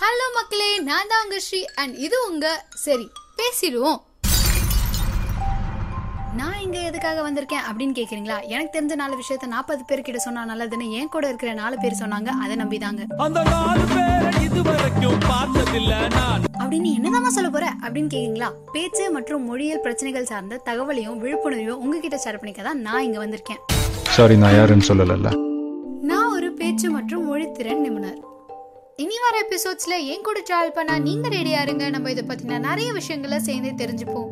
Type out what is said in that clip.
Hello மக்களே நான் தான் உங்க ஸ்ரீ அண்ட் இது உங்க சரி. பேசிடுவோம். நான் இங்க எதுக்காக வந்திருக்கேன் அப்படின்னு கேக்குறீங்களா? எனக்கு தெரிஞ்ச நாலு விஷயத்த நாற்பது பேர்கிட்ட சொன்னா நல்லதுன்னு என் கூட இருக்கிற நாலு பேர் சொன்னாங்க அதை நம்பிதாங்க. அந்த நாலு பேரை இதுவரைக்கும் பார்த்ததில்ல நான். அப்படின்னு என்னதாம்மா சொல்ல போற? அப்படின்னு கேக்குறீங்களா? பேச்சு மற்றும் மொழியியல் பிரச்சனைகள் சார்ந்த தகவலையும் விழிப்புணர்வையும் உங்ககிட்ட ஷேர் பண்ணிக்க தான் நான் இங்க வந்திருக்கேன். சாரி நான் யாருன்னு சொல்லலைல்ல. நான் ஒரு பேச்சு மற்றும் மொழித்திறன் நிபுணர். இனி வர எபிசோட்ஸ்ல என் கூட ட்ராவல் பண்ணா நீங்க ரெடியா இருங்க. நம்ம இதை பத்தின நிறைய விஷயங்களை சேர்ந்து தெரிஞ்சுப்போம்.